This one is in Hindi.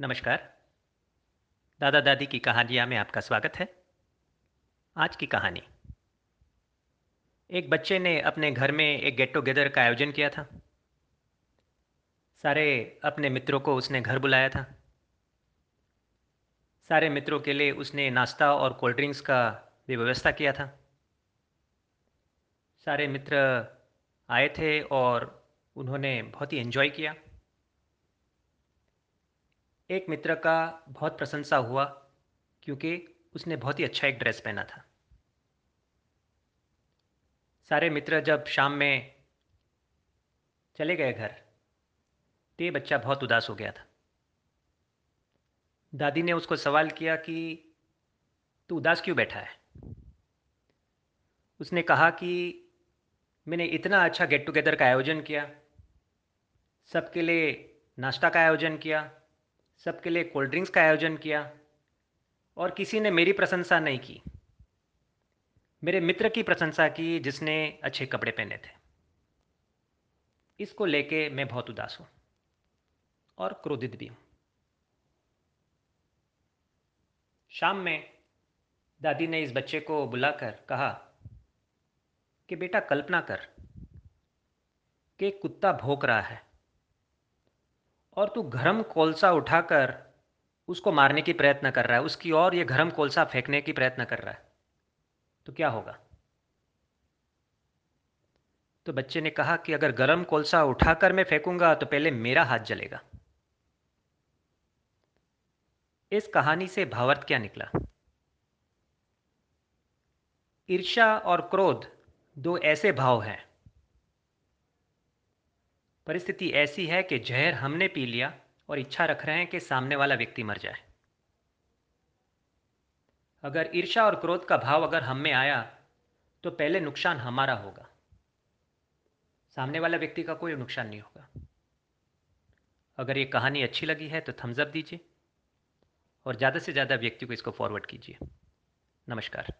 नमस्कार। दादा दादी की कहानियाँ में आपका स्वागत है। आज की कहानी। एक बच्चे ने अपने घर में एक गेट टुगेदर का आयोजन किया था। सारे अपने मित्रों को उसने घर बुलाया था। सारे मित्रों के लिए उसने नाश्ता और कोल्ड ड्रिंक्स का भी व्यवस्था किया था। सारे मित्र आए थे और उन्होंने बहुत ही एंजॉय किया। एक मित्र का बहुत प्रशंसा हुआ क्योंकि उसने बहुत ही अच्छा एक ड्रेस पहना था। सारे मित्र जब शाम में चले गए घर तो ये बच्चा बहुत उदास हो गया था। दादी ने उसको सवाल किया कि, तू उदास क्यों बैठा है? उसने कहा कि, मैंने इतना अच्छा गेट टुगेदर का आयोजन किया, सबके लिए नाश्ता का आयोजन किया सबके लिए कोल्ड ड्रिंक्स का आयोजन किया और किसी ने मेरी प्रशंसा नहीं की। मेरे मित्र की प्रशंसा की जिसने अच्छे कपड़े पहने थे। इसको लेके मैं बहुत उदास हूँ और क्रोधित भी हूँ। शाम में दादी ने इस बच्चे को बुलाकर कहा कि बेटा कल्पना कर कि कुत्ता भोंक रहा है। और तू गरम कोलसा उठाकर उसको मारने की प्रयत्न कर रहा है। उसकी और ये गरम कोलसा फेंकने की प्रयत्न कर रहा है। तो क्या होगा? तो बच्चे ने कहा कि अगर गरम कोलसा उठाकर मैं फेंकूँगा तो पहले मेरा हाथ जलेगा। इस कहानी से भावार्थ क्या निकला? ईर्षा और क्रोध दो ऐसे भाव हैं परिस्थिति ऐसी है कि जहर हमने पी लिया और इच्छा रख रहे हैं कि सामने वाला व्यक्ति मर जाए। अगर ईर्षा और क्रोध का भाव अगर हम में आया तो पहले नुकसान हमारा होगा। सामने वाला व्यक्ति का कोई नुकसान नहीं होगा। अगर ये कहानी अच्छी लगी है तो थम्स अप दीजिए और ज़्यादा से ज़्यादा व्यक्ति को इसको फॉरवर्ड कीजिए। नमस्कार।